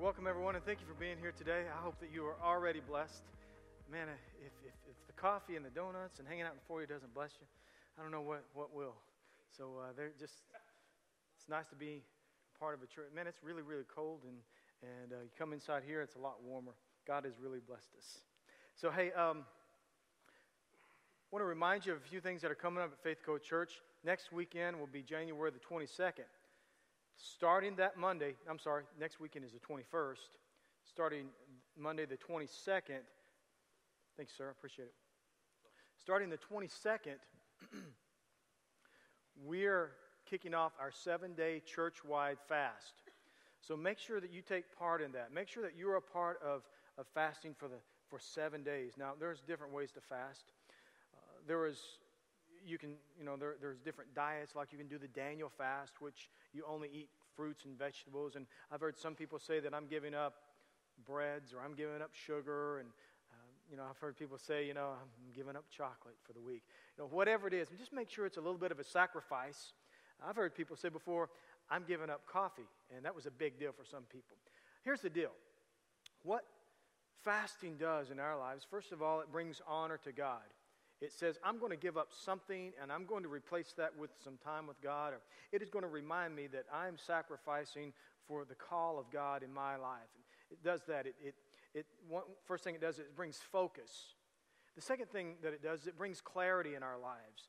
welcome everyone, and thank you for being here today. I hope that you are already blessed. Man, if, if, if the coffee and the donuts and hanging out before you doesn't bless you, I don't know what, what will. So uh, they're just, it's nice to be part of a church. Man, it's really, really cold, and, and uh, you come inside here, it's a lot warmer. God has really blessed us. So, hey, um, I want to remind you of a few things that are coming up at Faith Co Church. Next weekend will be January the 22nd. Starting that Monday, I'm sorry, next weekend is the 21st. Starting Monday the 22nd, thanks, sir, I appreciate it. Starting the 22nd, we're kicking off our seven day church wide fast. So make sure that you take part in that. Make sure that you're a part of, of fasting for, the, for seven days. Now, there's different ways to fast. Uh, there is you can, you know, there, there's different diets, like you can do the Daniel fast, which you only eat fruits and vegetables. And I've heard some people say that I'm giving up breads or I'm giving up sugar. And, uh, you know, I've heard people say, you know, I'm giving up chocolate for the week. You know, whatever it is, just make sure it's a little bit of a sacrifice. I've heard people say before, I'm giving up coffee. And that was a big deal for some people. Here's the deal what fasting does in our lives, first of all, it brings honor to God it says, I'm going to give up something and I'm going to replace that with some time with God. Or it is going to remind me that I'm sacrificing for the call of God in my life. It does that. It, it, it, one, first thing it does, it brings focus. The second thing that it does, it brings clarity in our lives.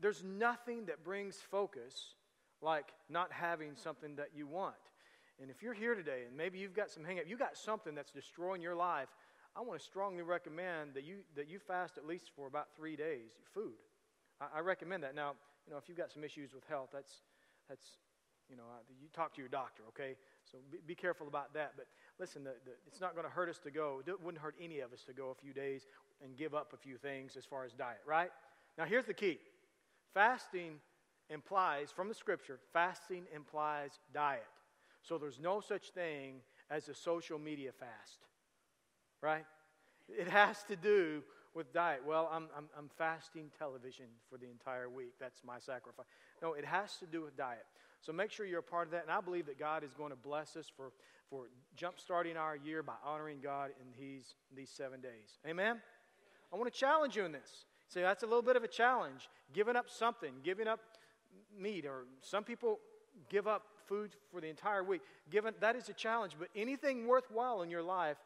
There's nothing that brings focus like not having something that you want. And if you're here today and maybe you've got some hang up, you got something that's destroying your life, I want to strongly recommend that you, that you fast at least for about three days, food. I, I recommend that. Now, you know, if you've got some issues with health, that's, that's you know, you talk to your doctor, okay? So be, be careful about that. But listen, the, the, it's not going to hurt us to go. It wouldn't hurt any of us to go a few days and give up a few things as far as diet, right? Now, here's the key fasting implies, from the scripture, fasting implies diet. So there's no such thing as a social media fast right? It has to do with diet. Well, I'm, I'm, I'm fasting television for the entire week. That's my sacrifice. No, it has to do with diet. So make sure you're a part of that. And I believe that God is going to bless us for, for jump-starting our year by honoring God in these, these seven days. Amen? I want to challenge you in this. Say, that's a little bit of a challenge. Giving up something, giving up meat, or some people give up food for the entire week. Given, that is a challenge. But anything worthwhile in your life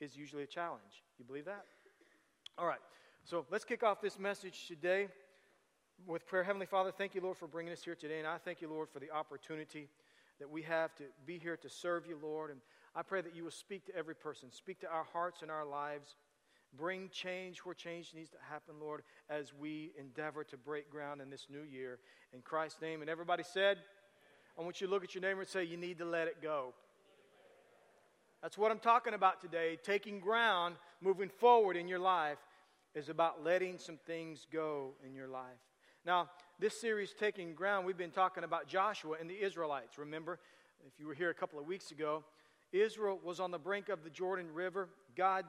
is usually a challenge. You believe that? All right. So let's kick off this message today with prayer. Heavenly Father, thank you, Lord, for bringing us here today. And I thank you, Lord, for the opportunity that we have to be here to serve you, Lord. And I pray that you will speak to every person, speak to our hearts and our lives. Bring change where change needs to happen, Lord, as we endeavor to break ground in this new year. In Christ's name. And everybody said, I want you to look at your neighbor and say, You need to let it go. That's what I'm talking about today. Taking ground, moving forward in your life, is about letting some things go in your life. Now, this series, Taking Ground, we've been talking about Joshua and the Israelites. Remember, if you were here a couple of weeks ago, Israel was on the brink of the Jordan River. God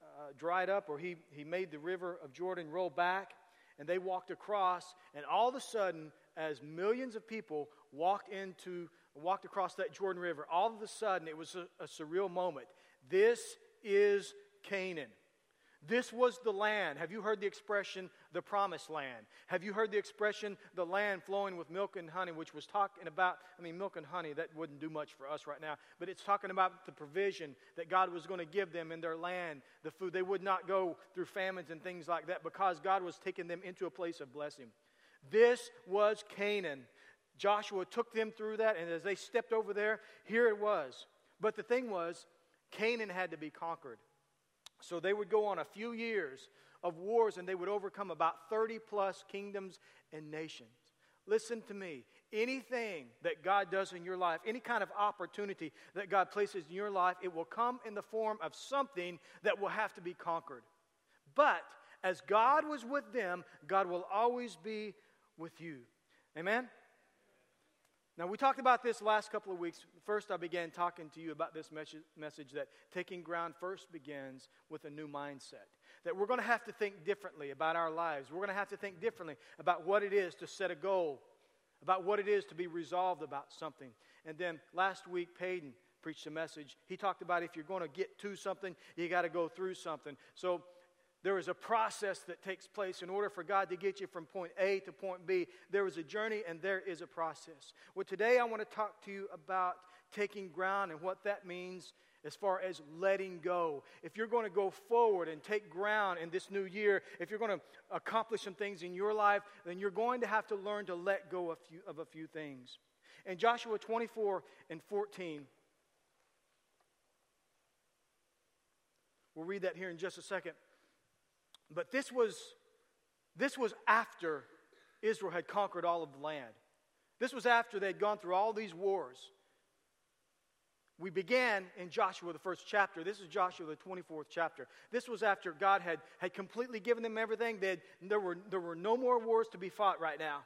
uh, dried up, or he, he made the river of Jordan roll back, and they walked across. And all of a sudden, as millions of people walked into walked across that Jordan River, all of a sudden it was a, a surreal moment. This is Canaan. This was the land. Have you heard the expression, the promised land? Have you heard the expression, the land flowing with milk and honey, which was talking about, I mean, milk and honey, that wouldn't do much for us right now, but it's talking about the provision that God was going to give them in their land, the food. They would not go through famines and things like that because God was taking them into a place of blessing. This was Canaan. Joshua took them through that, and as they stepped over there, here it was. But the thing was, Canaan had to be conquered. So they would go on a few years of wars and they would overcome about 30 plus kingdoms and nations. Listen to me. Anything that God does in your life, any kind of opportunity that God places in your life, it will come in the form of something that will have to be conquered. But as God was with them, God will always be with you. Amen? Now, we talked about this last couple of weeks. First, I began talking to you about this message that taking ground first begins with a new mindset. That we're going to have to think differently about our lives. We're going to have to think differently about what it is to set a goal, about what it is to be resolved about something. And then last week, Peyton preached a message. He talked about if you're going to get to something, you got to go through something. So there is a process that takes place in order for God to get you from point A to point B. There is a journey and there is a process. Well, today I want to talk to you about taking ground and what that means as far as letting go. If you're going to go forward and take ground in this new year, if you're going to accomplish some things in your life, then you're going to have to learn to let go of, few, of a few things. In Joshua 24 and 14, we'll read that here in just a second. But this was, this was after Israel had conquered all of the land. This was after they'd gone through all these wars. We began in Joshua, the first chapter. This is Joshua, the 24th chapter. This was after God had, had completely given them everything. Had, there, were, there were no more wars to be fought right now.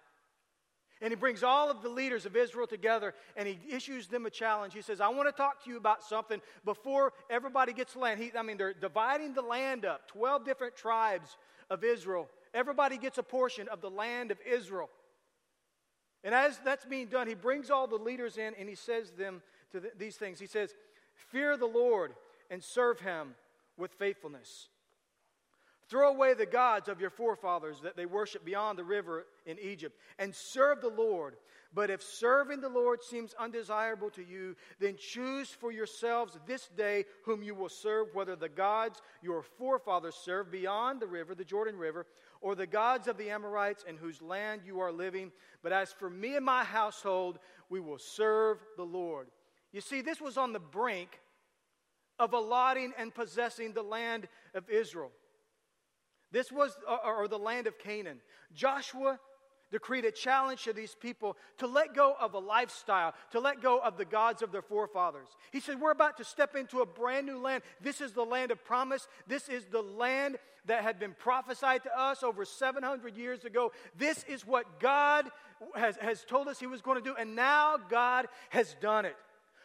And he brings all of the leaders of Israel together and he issues them a challenge. He says, I want to talk to you about something before everybody gets land. He, I mean, they're dividing the land up 12 different tribes of Israel. Everybody gets a portion of the land of Israel. And as that's being done, he brings all the leaders in and he says them to the, these things. He says, Fear the Lord and serve him with faithfulness. Throw away the gods of your forefathers that they worship beyond the river in Egypt and serve the Lord. But if serving the Lord seems undesirable to you, then choose for yourselves this day whom you will serve, whether the gods your forefathers served beyond the river, the Jordan River, or the gods of the Amorites in whose land you are living. But as for me and my household, we will serve the Lord. You see, this was on the brink of allotting and possessing the land of Israel. This was, or the land of Canaan. Joshua decreed a challenge to these people to let go of a lifestyle, to let go of the gods of their forefathers. He said, We're about to step into a brand new land. This is the land of promise. This is the land that had been prophesied to us over 700 years ago. This is what God has, has told us He was going to do, and now God has done it.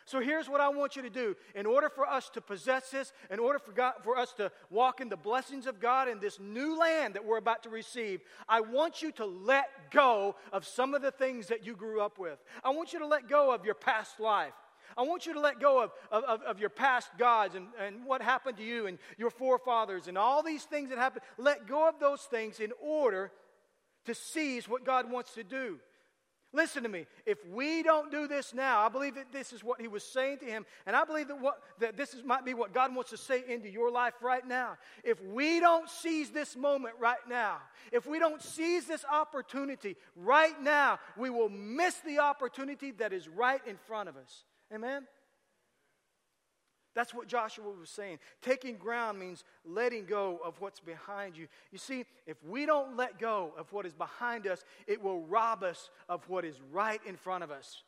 So here's what I want you to do. In order for us to possess this, in order for, God, for us to walk in the blessings of God in this new land that we're about to receive, I want you to let go of some of the things that you grew up with. I want you to let go of your past life. I want you to let go of, of, of your past gods and, and what happened to you and your forefathers and all these things that happened. Let go of those things in order to seize what God wants to do. Listen to me. If we don't do this now, I believe that this is what he was saying to him, and I believe that, what, that this is, might be what God wants to say into your life right now. If we don't seize this moment right now, if we don't seize this opportunity right now, we will miss the opportunity that is right in front of us. Amen? That's what Joshua was saying. Taking ground means letting go of what's behind you. You see, if we don't let go of what is behind us, it will rob us of what is right in front of us.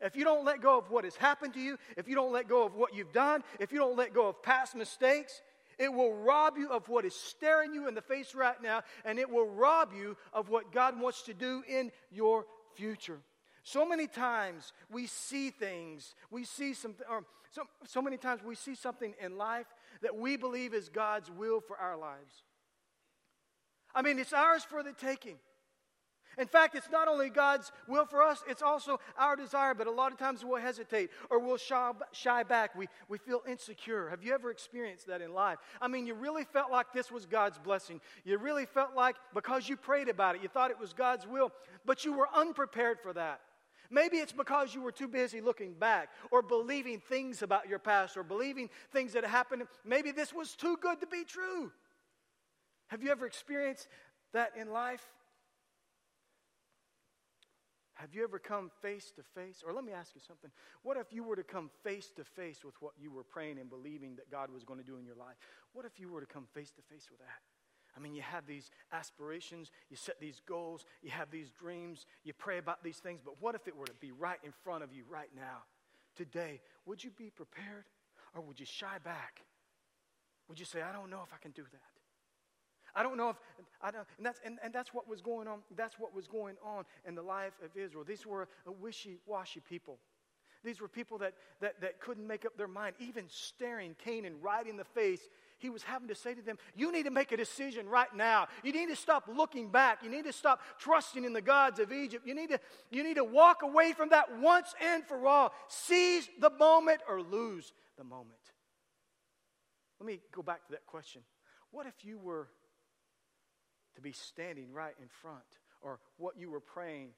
If you don't let go of what has happened to you, if you don't let go of what you've done, if you don't let go of past mistakes, it will rob you of what is staring you in the face right now, and it will rob you of what God wants to do in your future. So many times we see things, we see some, or so, so many times we see something in life that we believe is God's will for our lives. I mean, it's ours for the taking. In fact, it's not only God's will for us, it's also our desire, but a lot of times we'll hesitate or we'll shy, back. We, we feel insecure. Have you ever experienced that in life? I mean, you really felt like this was God's blessing. You really felt like because you prayed about it, you thought it was God's will, but you were unprepared for that. Maybe it's because you were too busy looking back or believing things about your past or believing things that happened. Maybe this was too good to be true. Have you ever experienced that in life? Have you ever come face to face? Or let me ask you something. What if you were to come face to face with what you were praying and believing that God was going to do in your life? What if you were to come face to face with that? I mean, you have these aspirations, you set these goals, you have these dreams, you pray about these things, but what if it were to be right in front of you right now, today? Would you be prepared or would you shy back? Would you say, I don't know if I can do that? I don't know if I don't, and that's and, and that's what was going on. That's what was going on in the life of Israel. These were a wishy-washy people. These were people that, that, that couldn't make up their mind, even staring Canaan right in the face he was having to say to them, You need to make a decision right now. You need to stop looking back. You need to stop trusting in the gods of Egypt. You need to, you need to walk away from that once and for all. Seize the moment or lose the moment. Let me go back to that question. What if you were to be standing right in front, or what you were praying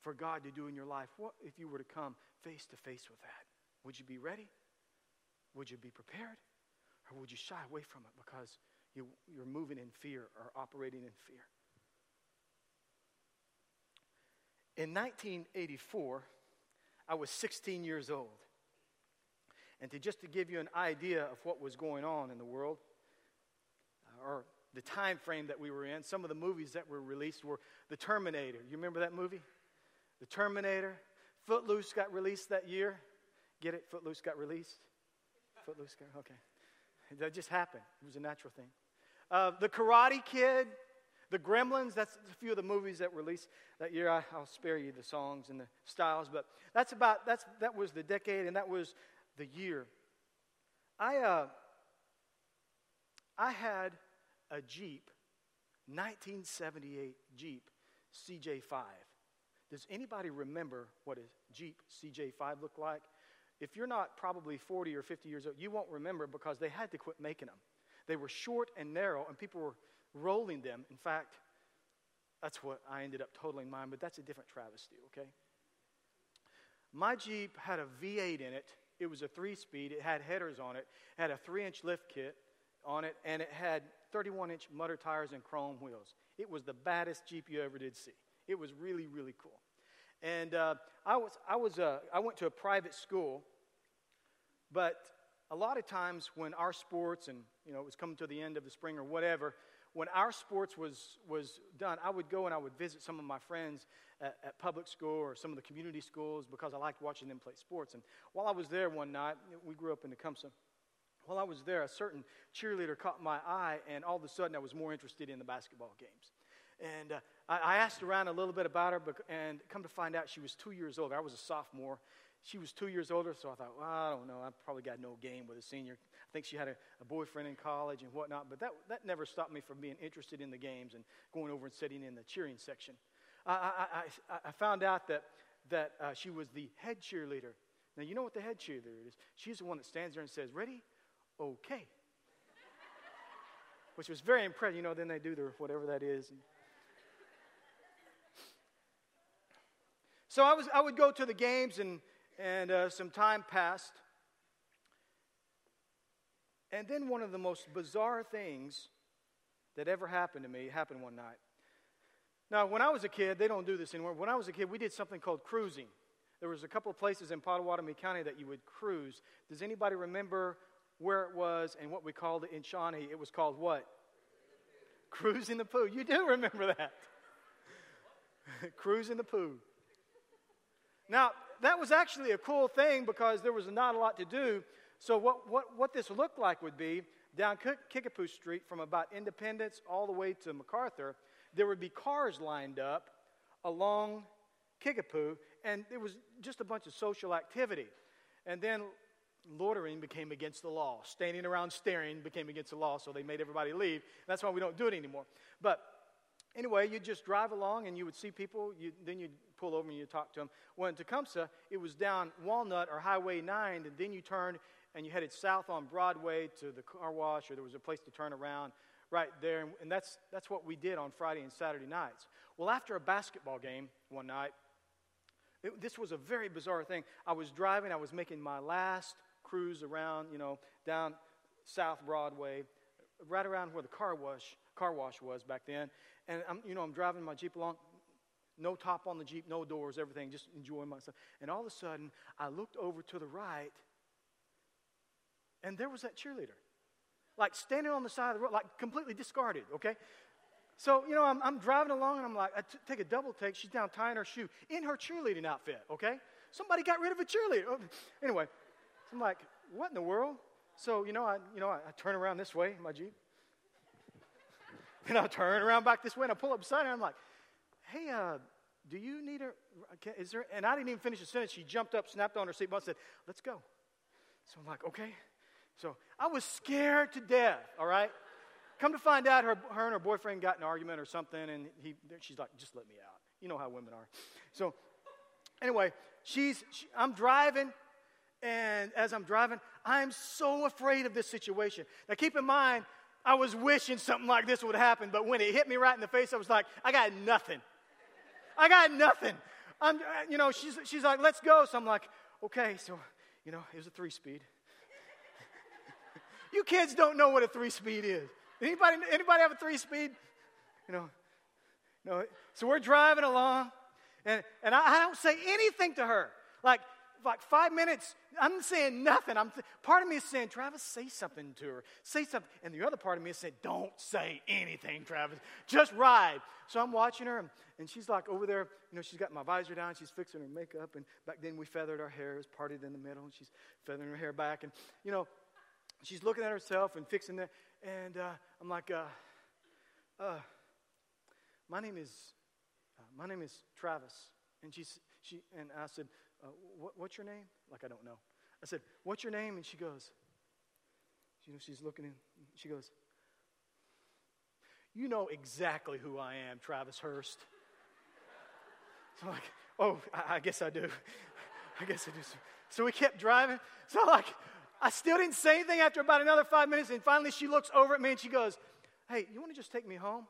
for God to do in your life? What if you were to come face to face with that? Would you be ready? Would you be prepared? Or would you shy away from it because you, you're moving in fear or operating in fear? In 1984, I was 16 years old. And to just to give you an idea of what was going on in the world, uh, or the time frame that we were in, some of the movies that were released were The Terminator. You remember that movie? The Terminator. Footloose got released that year. Get it? Footloose got released. Footloose got, okay. That just happened. It was a natural thing. Uh, the Karate Kid, The Gremlins, that's a few of the movies that were released that year. I, will spare you the songs and the styles, but that's about, that's, that was the decade and that was the year. I, uh, I had a Jeep, 1978 Jeep CJ5. Does anybody remember what a Jeep CJ5 looked like? If you're not probably 40 or 50 years old, you won't remember because they had to quit making them. They were short and narrow, and people were rolling them. In fact, that's what I ended up totaling mine, but that's a different travesty, okay? My Jeep had a V8 in it. It was a three speed, it had headers on it, it had a three inch lift kit on it, and it had 31 inch mudder tires and chrome wheels. It was the baddest Jeep you ever did see. It was really, really cool. And uh, I, was, I, was, uh, I went to a private school, but a lot of times when our sports, and you know, it was coming to the end of the spring or whatever, when our sports was, was done, I would go and I would visit some of my friends at, at, public school or some of the community schools because I liked watching them play sports. And while I was there one night, we grew up in Tecumseh. While I was there, a certain cheerleader caught my eye, and all of a sudden I was more interested in the basketball games. And uh, I, I, asked around a little bit about her, and come to find out she was two years older. I was a sophomore. She was two years older, so I thought, well, I don't know. I probably got no game with a senior. I think she had a, a boyfriend in college and whatnot, but that, that never stopped me from being interested in the games and going over and sitting in the cheering section. I, I, I, I found out that, that uh, she was the head cheerleader. Now, you know what the head cheerleader is? She's the one that stands there and says, Ready? Okay. Which was very impressive. You know, then they do their whatever that is. And, So I, was, I would go to the games, and, and uh, some time passed. And then one of the most bizarre things that ever happened to me happened one night. Now, when I was a kid, they don't do this anymore. When I was a kid, we did something called cruising. There was a couple of places in Pottawatomie County that you would cruise. Does anybody remember where it was and what we called it in Shawnee? It was called what? Cruising the Poo. You do remember that. Cruising the Poo. Now, that was actually a cool thing because there was not a lot to do. So, what, what, what this looked like would be down Kickapoo Street from about Independence all the way to MacArthur, there would be cars lined up along Kickapoo, and it was just a bunch of social activity. And then loitering became against the law. Standing around staring became against the law, so they made everybody leave. That's why we don't do it anymore. But anyway, you'd just drive along and you would see people, you, then you'd pull over and you'd talk to them. Well, in Tecumseh, it was down Walnut or Highway 9, and then you turned and you headed south on Broadway to the car wash, or there was a place to turn around right there. And, and that's, that's what we did on Friday and Saturday nights. Well, after a basketball game one night, it, this was a very bizarre thing. I was driving, I was making my last cruise around, you know, down South Broadway, right around where the car wash, car wash was back then. And I'm, you know, I'm driving my Jeep along, no top on the Jeep, no doors, everything, just enjoying myself. And all of a sudden, I looked over to the right, and there was that cheerleader. Like standing on the side of the road, like completely discarded, okay? So, you know, I'm, I'm driving along and I'm like, I t- take a double take. She's down tying her shoe in her cheerleading outfit, okay? Somebody got rid of a cheerleader. Oh, anyway, I'm like, what in the world? So, you know, I, you know, I, I turn around this way my Jeep. And I turn around back this way and I pull up beside her. I'm like, hey, uh, do you need a, is there, and I didn't even finish the sentence. She jumped up, snapped on her seatbelt, and said, let's go. So I'm like, okay. So I was scared to death, all right? Come to find out, her, her and her boyfriend got an argument or something, and he, she's like, just let me out. You know how women are. So, anyway, she's, she, I'm driving, and as I'm driving, I'm so afraid of this situation. Now, keep in mind, I was wishing something like this would happen, but when it hit me right in the face, I was like, I got nothing. I got nothing. I'm, uh, you know, she's, she's like, let's go. So I'm like, okay. So, you know, it was a three speed. you kids don't know what a three speed is. Anybody, anybody have a three speed? You know, no. So we're driving along, and, and I, I don't say anything to her. Like, like five minutes, I'm saying nothing. I'm th- part of me is saying, Travis, say something to her. Say something. And the other part of me is saying, don't say anything, Travis. Just ride. So I'm watching her, and, and she's like over there, you know, she's got my visor down, she's fixing her makeup, and back then we feathered our hair, it was parted in the middle, and she's feathering her hair back. And, you know, she's looking at herself and fixing that. And uh, I'm like, uh, uh, my name is, uh, my name is Travis. And she's, she, and I said, uh, what, what's your name? Like, I don't know. I said, what's your name? And she goes, you know, she's looking in, she goes, you know exactly who I am, Travis Hurst. So I'm like, oh, I, I guess I do. I guess I do. So we kept driving. So like, I still didn't say anything after about another five minutes, and finally she looks over at me and she goes, Hey, you want to just take me home?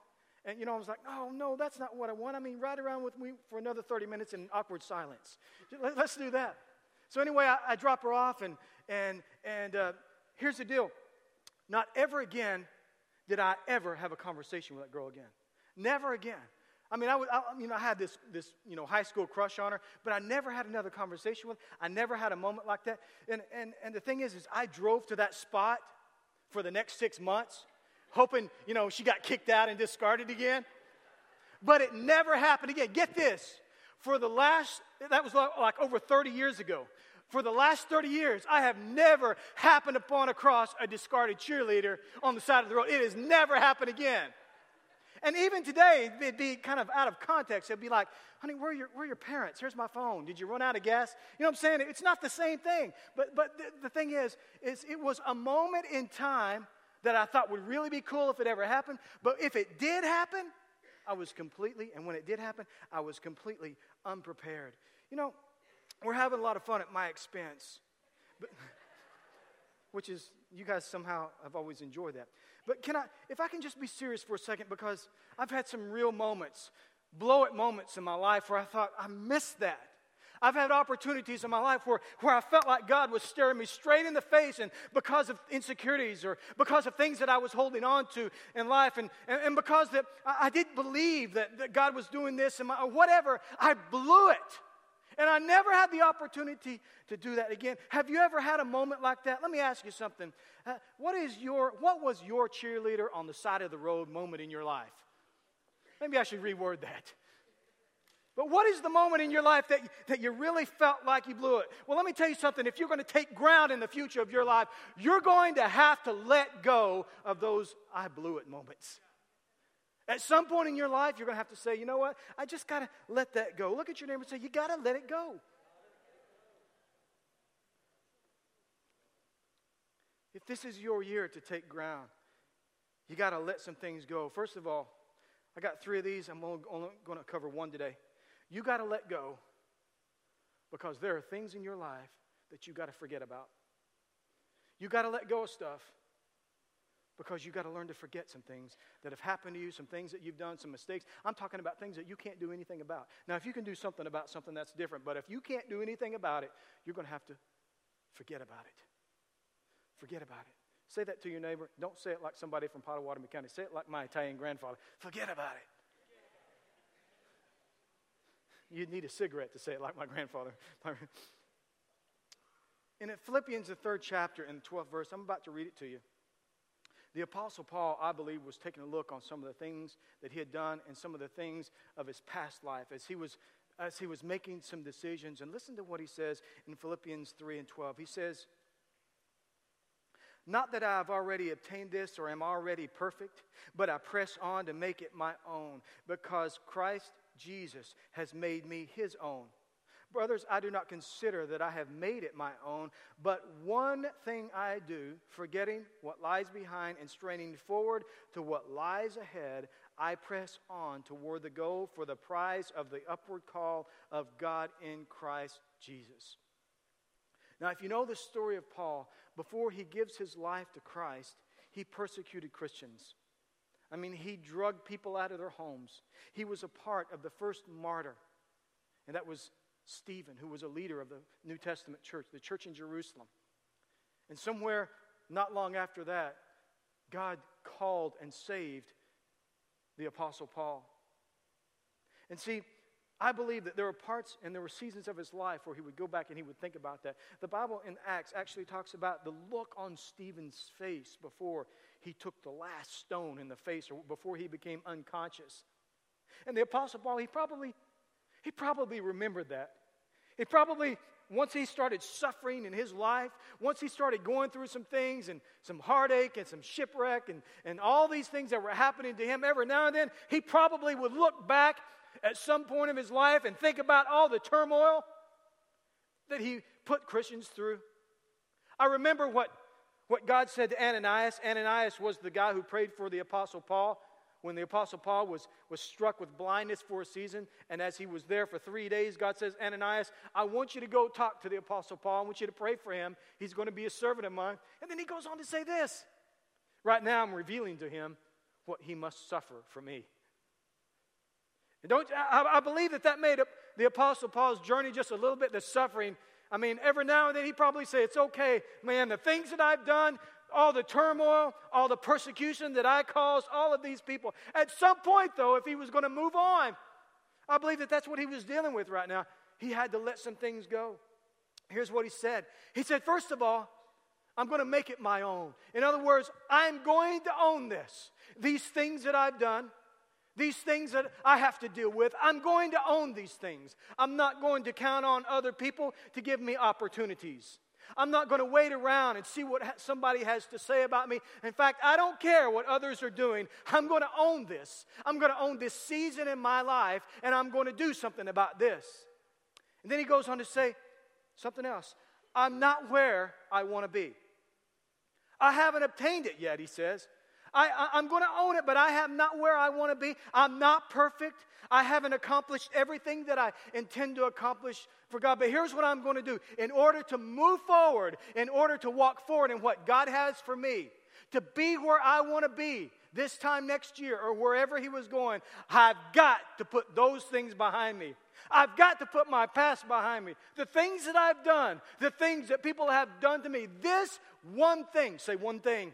And you know, I was like, Oh no, that's not what I want. I mean, ride around with me for another 30 minutes in awkward silence. Let, us do that. So anyway, I, I, drop her off, and and and uh, here's the deal: not ever again did I ever have a conversation with that girl again. Never again. I mean, I, I, you know, I had this, this you know, high school crush on her, but I never had another conversation with her. I never had a moment like that. And, and, and the thing is, is I drove to that spot for the next six months, hoping, you know, she got kicked out and discarded again. But it never happened again. Get this. For the last, that was like over 30 years ago. For the last 30 years, I have never happened upon across a discarded cheerleader on the side of the road. It has never happened again. And even today, it'd be kind of out of context. It'd be like, honey, where are your, where are your parents? Here's my phone. Did you run out of gas? You know what I'm saying? It's not the same thing. But, but the, the thing is, is, it was a moment in time that I thought would really be cool if it ever happened. But if it did happen, I was completely, and when it did happen, I was completely unprepared. You know, we're having a lot of fun at my expense, but, which is, you guys somehow have always enjoyed that. But can I, if I can just be serious for a second, because I've had some real moments, blow it moments in my life where I thought, I missed that. I've had opportunities in my life where, where I felt like God was staring me straight in the face, and because of insecurities or because of things that I was holding on to in life, and, and, and because that I, I didn't believe that, that God was doing this, and my, whatever, I blew it. And I never had the opportunity to do that again. Have you ever had a moment like that? Let me ask you something. Uh, what, is your, what was your cheerleader on the side of the road moment in your life? Maybe I should reword that. But what is the moment in your life that, that you really felt like you blew it? Well, let me tell you something. If you're going to take ground in the future of your life, you're going to have to let go of those I blew it moments. At some point in your life, you're going to have to say, you know what? I just got to let that go. Look at your neighbor and say, you got to let it go. If this is your year to take ground, you got to let some things go. First of all, I got three of these. I'm only, only going to cover one today. You got to let go because there are things in your life that you got to forget about. You got to let go of stuff because you've got to learn to forget some things that have happened to you, some things that you've done, some mistakes. I'm talking about things that you can't do anything about. Now, if you can do something about something, that's different. But if you can't do anything about it, you're going to have to forget about it. Forget about it. Say that to your neighbor. Don't say it like somebody from Pottawatomie County. Say it like my Italian grandfather. Forget about it. You'd need a cigarette to say it like my grandfather. and In Philippians, the third chapter, in the 12th verse, I'm about to read it to you. The Apostle Paul, I believe, was taking a look on some of the things that he had done and some of the things of his past life as he was, as he was making some decisions. And listen to what he says in Philippians 3 and 12. He says, Not that I have already obtained this or am already perfect, but I press on to make it my own because Christ Jesus has made me his own. Brothers, I do not consider that I have made it my own, but one thing I do, forgetting what lies behind and straining forward to what lies ahead, I press on toward the goal for the prize of the upward call of God in Christ Jesus. Now, if you know the story of Paul, before he gives his life to Christ, he persecuted Christians. I mean, he drugged people out of their homes. He was a part of the first martyr, and that was Stephen, who was a leader of the New Testament church, the church in Jerusalem. And somewhere not long after that, God called and saved the Apostle Paul. And see, I believe that there were parts and there were seasons of his life where he would go back and he would think about that. The Bible in Acts actually talks about the look on Stephen's face before he took the last stone in the face or before he became unconscious. And the Apostle Paul, he probably he probably remembered that. He probably, once he started suffering in his life, once he started going through some things and some heartache and some shipwreck and, and all these things that were happening to him every now and then, he probably would look back at some point of his life and think about all the turmoil that he put Christians through. I remember what, what God said to Ananias. Ananias was the guy who prayed for the Apostle Paul when the Apostle Paul was, was struck with blindness for a season, and as he was there for three days, God says, Ananias, I want you to go talk to the Apostle Paul. I want you to pray for him. He's going to be a servant of mine. And then he goes on to say this Right now, I'm revealing to him what he must suffer for me. And don't, I, I believe that that made up the Apostle Paul's journey just a little bit, the suffering. I mean, every now and then he'd probably say, It's okay, man, the things that I've done, all the turmoil, all the persecution that I caused, all of these people. At some point, though, if he was going to move on, I believe that that's what he was dealing with right now. He had to let some things go. Here's what he said He said, First of all, I'm going to make it my own. In other words, I'm going to own this. These things that I've done, these things that I have to deal with, I'm going to own these things. I'm not going to count on other people to give me opportunities. I'm not going to wait around and see what somebody has to say about me. In fact, I don't care what others are doing. I'm going to own this. I'm going to own this season in my life, and I'm going to do something about this. And then he goes on to say something else. I'm not where I want to be. I haven't obtained it yet, he says. I, am going to own it, but I am not where I want to be. I'm not perfect. I haven't accomplished everything that I intend to accomplish for God. But here's what I'm going to do in order to move forward, in order to walk forward in what God has for me, to be where I want to be this time next year or wherever He was going, I've got to put those things behind me. I've got to put my past behind me. The things that I've done, the things that people have done to me, this one thing, say one thing,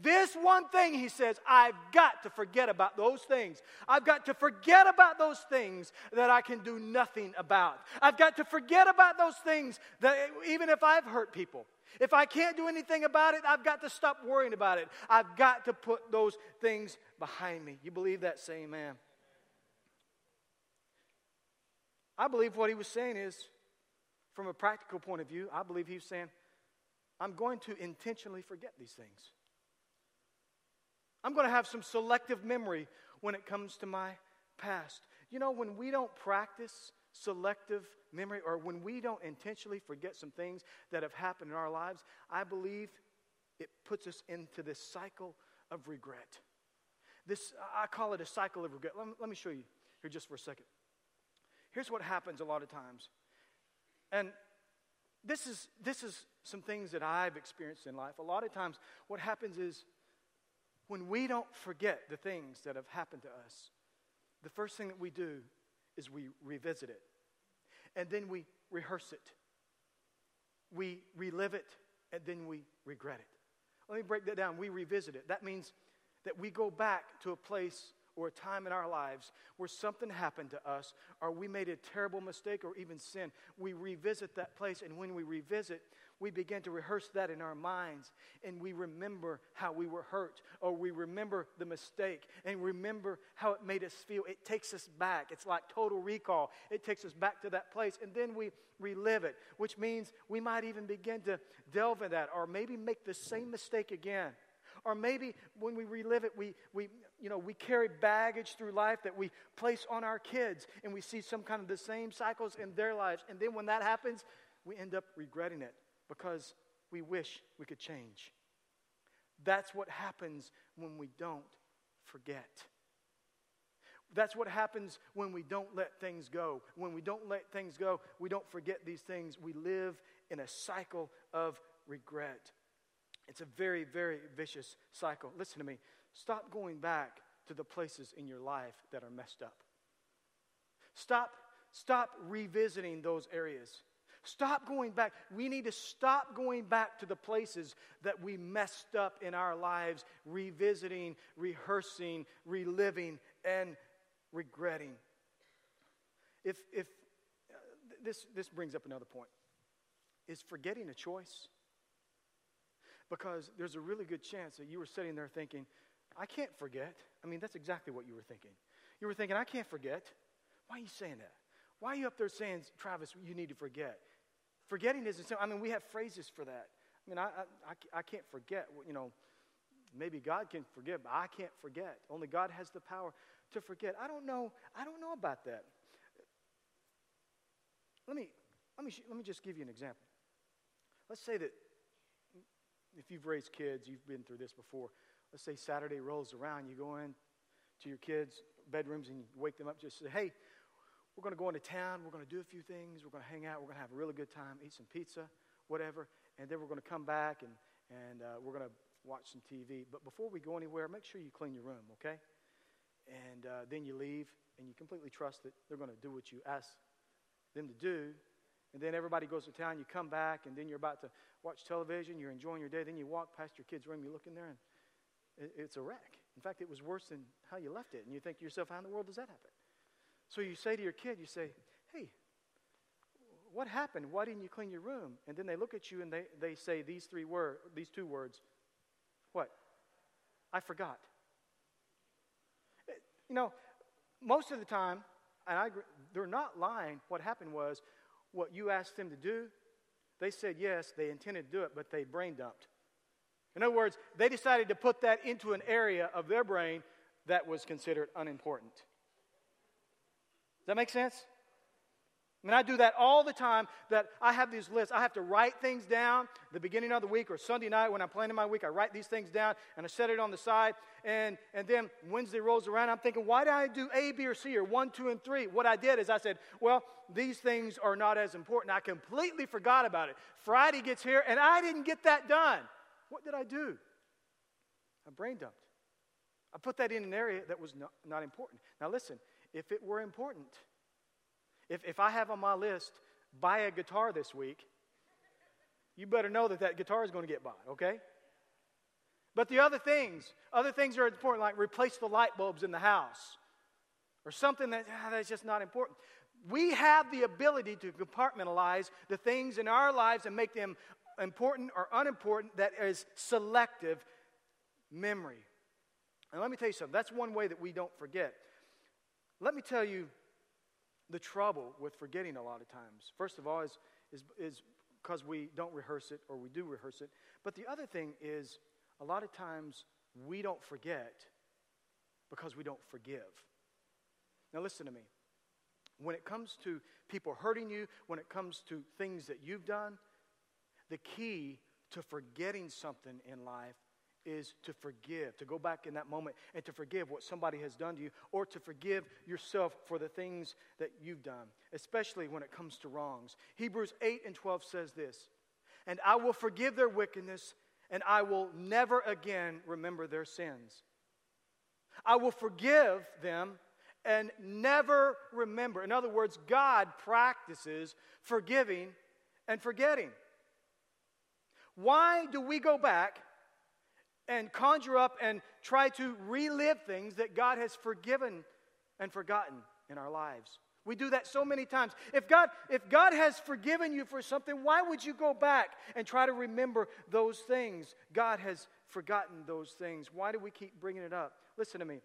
this one thing, he says, I've got to forget about those things. I've got to forget about those things that I can do nothing about. I've got to forget about those things that even if I've hurt people, if I can't do anything about it, I've got to stop worrying about it. I've got to put those things behind me. You believe that? Say amen. I believe what he was saying is, from a practical point of view, I believe he was saying, I'm going to intentionally forget these things. I'm going to have some selective memory when it comes to my past. You know, when we don't practice selective memory or when we don't intentionally forget some things that have happened in our lives, I believe it puts us into this cycle of regret. This, I call it a cycle of regret. Let me, show you here just for a second. Here's what happens a lot of times. And this is, this is some things that I've experienced in life. A lot of times, what happens is when we don't forget the things that have happened to us, the first thing that we do is we revisit it. And then we rehearse it. We relive it, and then we regret it. Let me break that down. We revisit it. That means that we go back to a place or a time in our lives where something happened to us, or we made a terrible mistake or even sin. We revisit that place, and when we revisit, we begin to rehearse that in our minds and we remember how we were hurt or we remember the mistake and remember how it made us feel. It takes us back. It's like total recall. It takes us back to that place and then we relive it, which means we might even begin to delve in that or maybe make the same mistake again. Or maybe when we relive it, we, we, you know, we carry baggage through life that we place on our kids and we see some kind of the same cycles in their lives. And then when that happens, we end up regretting it because we wish we could change. That's what happens when we don't forget. That's what happens when we don't let things go. When we don't let things go, we don't forget these things. We live in a cycle of regret. It's a very, very vicious cycle. Listen to me. Stop going back to the places in your life that are messed up. Stop, stop revisiting those areas. Stop going back. We need to stop going back to the places that we messed up in our lives, revisiting, rehearsing, reliving, and regretting. If, if uh, this, this brings up another point. Is forgetting a choice? Because there's a really good chance that you were sitting there thinking, I can't forget. I mean, that's exactly what you were thinking. You were thinking, I can't forget. Why are you saying that? Why are you up there saying, Travis, you need to forget? Forgetting isn't I mean, we have phrases for that. I mean, I, I, I can't forget. You know, maybe God can forgive, but I can't forget. Only God has the power to forget. I don't know. I don't know about that. Let me, let me, let me just give you an example. Let's say that if you've raised kids, you've been through this before. Let's say Saturday rolls around, you go in to your kids' bedrooms and you wake them up, just say, hey, we're going to go into town, we're going to do a few things, we're going to hang out, we're going to have a really good time, eat some pizza, whatever, and then we're going to come back and, and uh, we're going to watch some TV. But before we go anywhere, make sure you clean your room, okay? And uh, then you leave and you completely trust that they're going to do what you ask them to do. And then everybody goes to town, you come back, and then you're about to watch television, you're enjoying your day, then you walk past your kid's room, you look in there, and it's a wreck. In fact, it was worse than how you left it. And you think to yourself, how in the world does that happen? So you say to your kid, you say, hey, what happened? Why didn't you clean your room? And then they look at you and they, they say these three words, these two words. What? I forgot. Eh, you know, most of the time, and I, they're not lying, what happened was what you asked them to do, they said yes, they intended to do it, but they brain dumped. In other words, they decided to put that into an area of their brain that was considered unimportant. That make sense? I mean, I do that all the time. That I have these lists. I have to write things down the beginning of the week or Sunday night when I'm planning my week. I write these things down and I set it on the side. And, and then Wednesday rolls around. I'm thinking, why did I do A, B, or C or one, two, and three? What I did is I said, well, these things are not as important. I completely forgot about it. Friday gets here and I didn't get that done. What did I do? I brain dumped. I put that in an area that was not, not important. Now, listen, if it were important, if, if I have on my list, buy a guitar this week, you better know that that guitar is going to get bought, okay? But the other things, other things are important, like replace the light bulbs in the house or something that, ah, that's just not important. We have the ability to compartmentalize the things in our lives and make them important or unimportant that is selective memory. And let me tell you something, that's one way that we don't forget. Let me tell you the trouble with forgetting a lot of times. First of all, is, is, is because we don't rehearse it or we do rehearse it. But the other thing is, a lot of times we don't forget because we don't forgive. Now, listen to me. When it comes to people hurting you, when it comes to things that you've done, the key to forgetting something in life is to forgive, to go back in that moment and to forgive what somebody has done to you, or to forgive yourself for the things that you've done, especially when it comes to wrongs. Hebrews 8 and 12 says this And I will forgive their wickedness, and I will never again remember their sins. I will forgive them and never remember. In other words, God practices forgiving and forgetting. Why do we go back and conjure up and try to relive things that God has forgiven and forgotten in our lives. We do that so many times. If God, if God has forgiven you for something, why would you go back and try to remember those things? God has forgotten those things. Why do we keep bringing it up? Listen to me.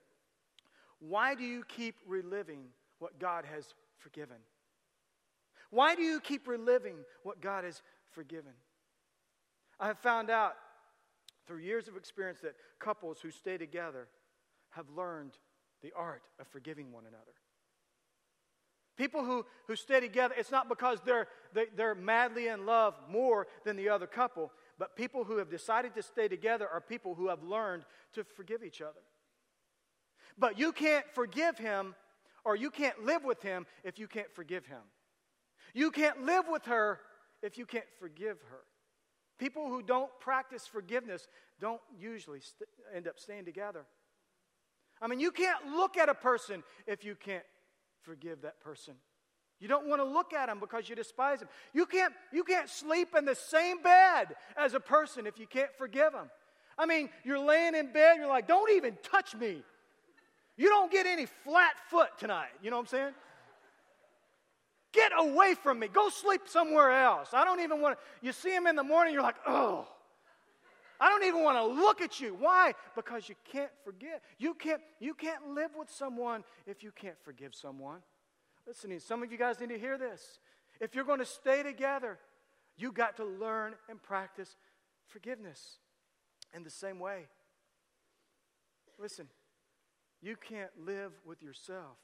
Why do you keep reliving what God has forgiven? Why do you keep reliving what God has forgiven? I have found out through years of experience that couples who stay together have learned the art of forgiving one another. People who, who stay together, it's not because they're, they, they're madly in love more than the other couple, but people who have decided to stay together are people who have learned to forgive each other. But you can't forgive him or you can't live with him if you can't forgive him. You can't live with her if you can't forgive her. People who don't practice forgiveness don't usually st- end up staying together. I mean, you can't look at a person if you can't forgive that person. You don't want to look at them because you despise them. You can't, you can't sleep in the same bed as a person if you can't forgive them. I mean, you're laying in bed, you're like, don't even touch me. You don't get any flat foot tonight. You know what I'm saying? Get away from me. Go sleep somewhere else. I don't even want to. You see him in the morning, you're like, oh. I don't even want to look at you. Why? Because you can't forgive. You can't, you can't live with someone if you can't forgive someone. Listen, some of you guys need to hear this. If you're going to stay together, you got to learn and practice forgiveness in the same way. Listen, you can't live with yourself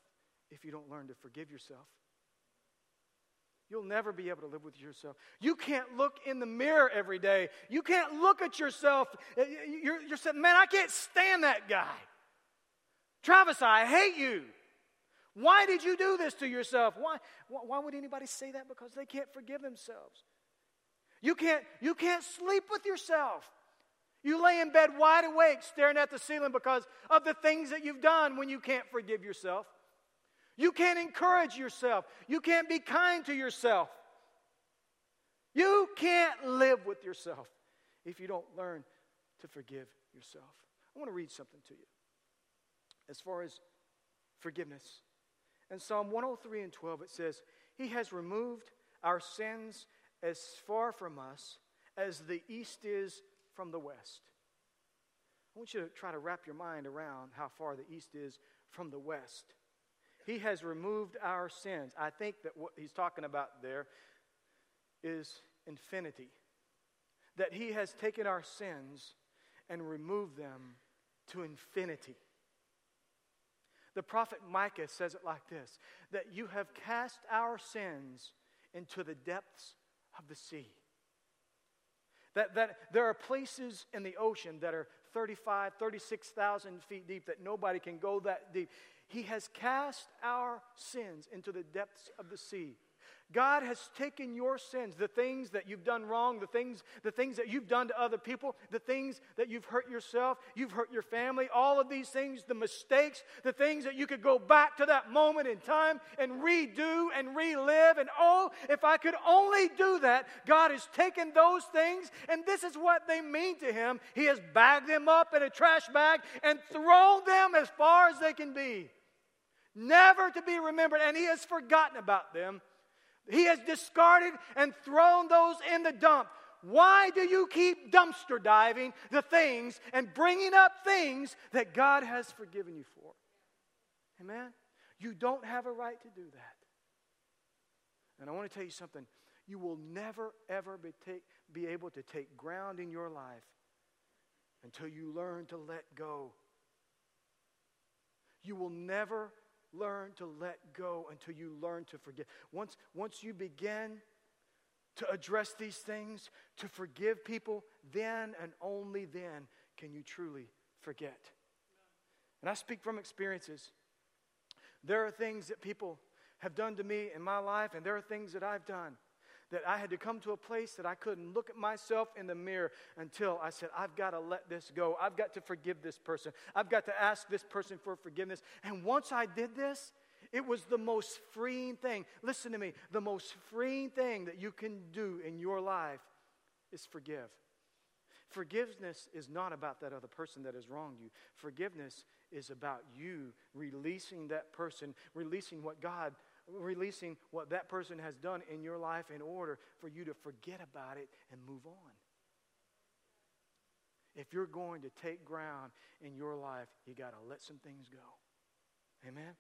if you don't learn to forgive yourself. You'll never be able to live with yourself. You can't look in the mirror every day. You can't look at yourself. You're, you're saying, man, I can't stand that guy. Travis, I hate you. Why did you do this to yourself? Why, why would anybody say that? Because they can't forgive themselves. You can't, you can't sleep with yourself. You lay in bed wide awake staring at the ceiling because of the things that you've done when you can't forgive yourself. You can't encourage yourself. You can't be kind to yourself. You can't live with yourself if you don't learn to forgive yourself. I want to read something to you as far as forgiveness. In Psalm 103 and 12, it says, He has removed our sins as far from us as the east is from the west. I want you to try to wrap your mind around how far the east is from the west. He has removed our sins. I think that what he's talking about there is infinity. That he has taken our sins and removed them to infinity. The prophet Micah says it like this that you have cast our sins into the depths of the sea. That, that there are places in the ocean that are 35, 36,000 feet deep that nobody can go that deep. He has cast our sins into the depths of the sea. God has taken your sins, the things that you've done wrong, the things, the things that you've done to other people, the things that you've hurt yourself, you've hurt your family, all of these things, the mistakes, the things that you could go back to that moment in time and redo and relive. And oh, if I could only do that, God has taken those things, and this is what they mean to Him. He has bagged them up in a trash bag and thrown them as far as they can be never to be remembered, and he has forgotten about them. He has discarded and thrown those in the dump. Why do you keep dumpster diving the things and bringing up things that God has forgiven you for? Amen? You don't have a right to do that. And I want to tell you something. You will never, ever be, take, be able to take ground in your life until you learn to let go. You will never learn to let go until you learn to forgive. Once, once you begin to address these things, to forgive people, then and only then can you truly forget. And I speak from experiences. There are things that people have done to me in my life, and there are things that I've done that I had to come to a place that I couldn't look at myself in the mirror until I said, I've got to let this go. I've got to forgive this person. I've got to ask this person for forgiveness. And once I did this, it was the most freeing thing. Listen to me. The most freeing thing that you can do in your life is forgive. Forgiveness is not about that other person that has wronged you. Forgiveness is about you releasing that person, releasing what God releasing what that person has done in your life in order for you to forget about it and move on. If you're going to take ground in your life, you got to let some things go. Amen?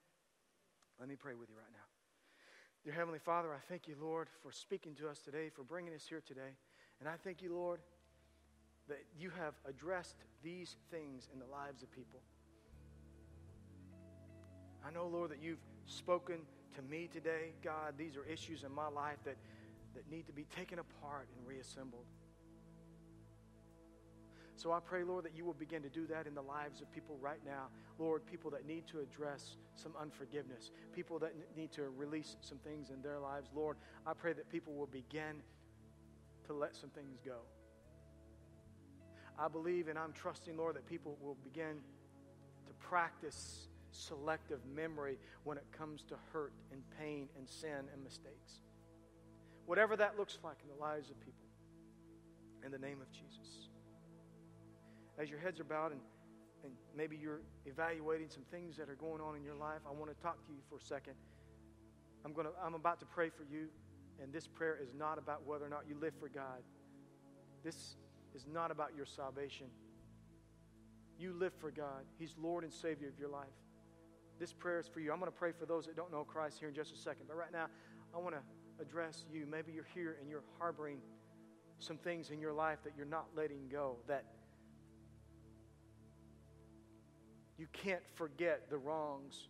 Let me pray with you right now. Dear Heavenly Father, I thank you, Lord, for speaking to us today, for bringing us here today. And I thank you, Lord, that you have addressed these things in the lives of people. I know, Lord, that you've spoken to me today. God, these are issues in my life that, that need to be taken apart and reassembled. So I pray, Lord, that you will begin to do that in the lives of people right now. Lord, people that need to address some unforgiveness, people that need to release some things in their lives. Lord, I pray that people will begin to let some things go. I believe and I'm trusting, Lord, that people will begin to practice selective memory when it comes to hurt and pain and sin and mistakes. Whatever that looks like in the lives of people, in the name of Jesus as your heads are bowed and, and maybe you're evaluating some things that are going on in your life, I want to talk to you for a second. I'm, to, I'm about to pray for you, and this prayer is not about whether or not you live for God. This is not about your salvation. You live for God, He's Lord and Savior of your life. This prayer is for you. I'm going to pray for those that don't know Christ here in just a second. But right now, I want to address you. Maybe you're here and you're harboring some things in your life that you're not letting go, that You can't forget the wrongs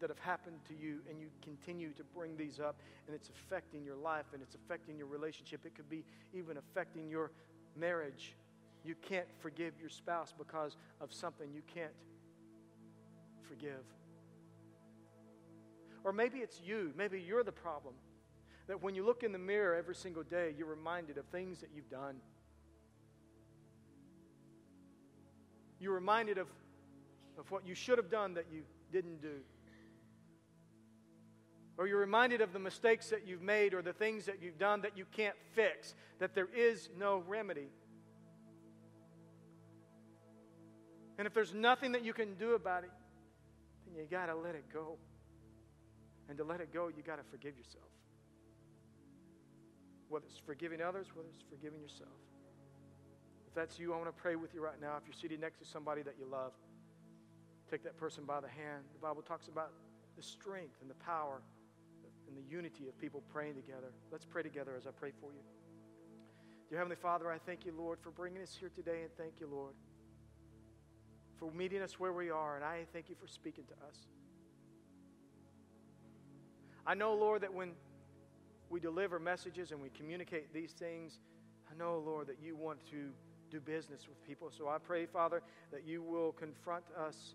that have happened to you, and you continue to bring these up, and it's affecting your life and it's affecting your relationship. It could be even affecting your marriage. You can't forgive your spouse because of something you can't forgive. Or maybe it's you, maybe you're the problem. That when you look in the mirror every single day, you're reminded of things that you've done. You're reminded of of what you should have done that you didn't do. Or you're reminded of the mistakes that you've made or the things that you've done that you can't fix, that there is no remedy. And if there's nothing that you can do about it, then you got to let it go. And to let it go, you got to forgive yourself. Whether it's forgiving others, whether it's forgiving yourself. If that's you, I want to pray with you right now. If you're seated next to somebody that you love, Take that person by the hand. The Bible talks about the strength and the power and the unity of people praying together. Let's pray together as I pray for you. Dear Heavenly Father, I thank you, Lord, for bringing us here today, and thank you, Lord, for meeting us where we are, and I thank you for speaking to us. I know, Lord, that when we deliver messages and we communicate these things, I know, Lord, that you want to do business with people. So I pray, Father, that you will confront us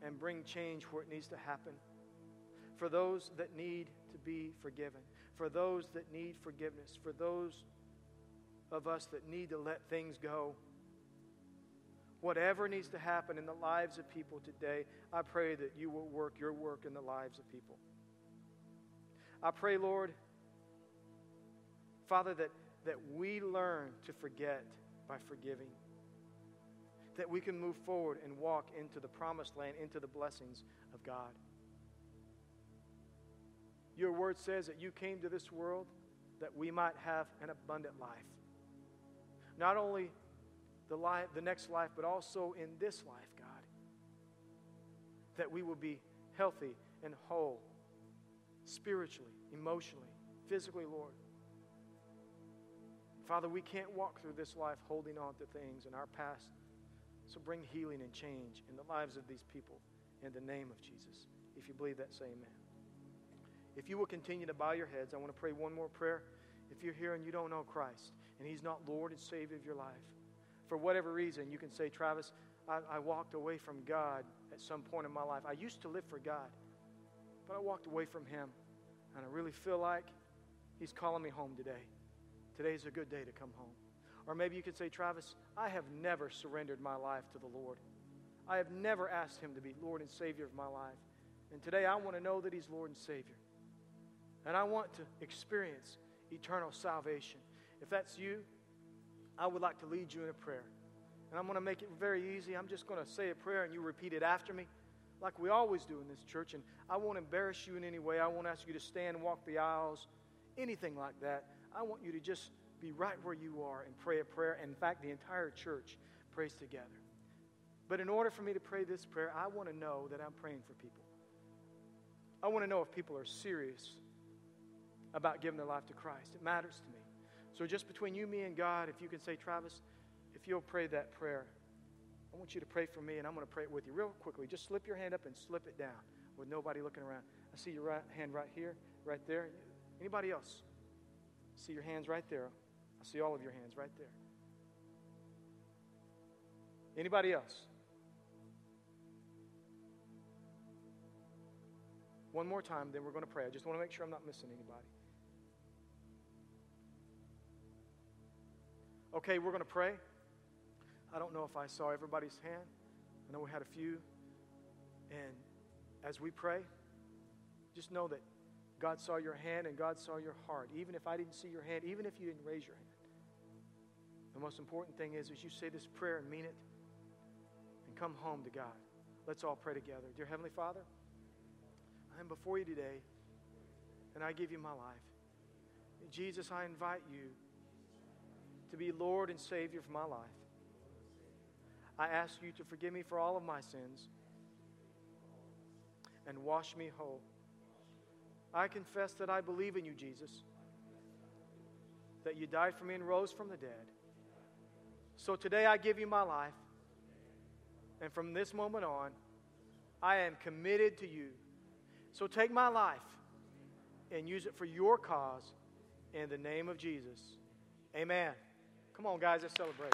and bring change where it needs to happen. For those that need to be forgiven, for those that need forgiveness, for those of us that need to let things go. Whatever needs to happen in the lives of people today, I pray that you will work your work in the lives of people. I pray, Lord, Father, that, that we learn to forget by forgiving that we can move forward and walk into the promised land, into the blessings of God. Your word says that you came to this world that we might have an abundant life. Not only the, life, the next life, but also in this life, God. That we will be healthy and whole, spiritually, emotionally, physically, Lord. Father, we can't walk through this life holding on to things in our past so bring healing and change in the lives of these people in the name of Jesus. If you believe that, say amen. If you will continue to bow your heads, I want to pray one more prayer. If you're here and you don't know Christ and He's not Lord and Savior of your life, for whatever reason, you can say, Travis, I, I walked away from God at some point in my life. I used to live for God, but I walked away from Him. And I really feel like He's calling me home today. Today's a good day to come home. Or maybe you could say, Travis, I have never surrendered my life to the Lord. I have never asked Him to be Lord and Savior of my life. And today I want to know that He's Lord and Savior. And I want to experience eternal salvation. If that's you, I would like to lead you in a prayer. And I'm going to make it very easy. I'm just going to say a prayer and you repeat it after me, like we always do in this church. And I won't embarrass you in any way. I won't ask you to stand and walk the aisles, anything like that. I want you to just be right where you are and pray a prayer. And In fact, the entire church prays together. But in order for me to pray this prayer, I want to know that I'm praying for people. I want to know if people are serious about giving their life to Christ. It matters to me. So, just between you, me, and God, if you can say, Travis, if you'll pray that prayer, I want you to pray for me, and I'm going to pray it with you real quickly. Just slip your hand up and slip it down with nobody looking around. I see your right hand right here, right there. Anybody else? I see your hands right there. I see all of your hands right there. Anybody else? One more time, then we're going to pray. I just want to make sure I'm not missing anybody. Okay, we're going to pray. I don't know if I saw everybody's hand. I know we had a few. And as we pray, just know that God saw your hand and God saw your heart. Even if I didn't see your hand, even if you didn't raise your hand. The most important thing is, as you say this prayer and mean it and come home to God. Let's all pray together. Dear Heavenly Father, I am before you today and I give you my life. Jesus, I invite you to be Lord and Savior for my life. I ask you to forgive me for all of my sins and wash me whole. I confess that I believe in you, Jesus, that you died for me and rose from the dead. So today I give you my life. And from this moment on, I am committed to you. So take my life and use it for your cause in the name of Jesus. Amen. Come on, guys, let's celebrate.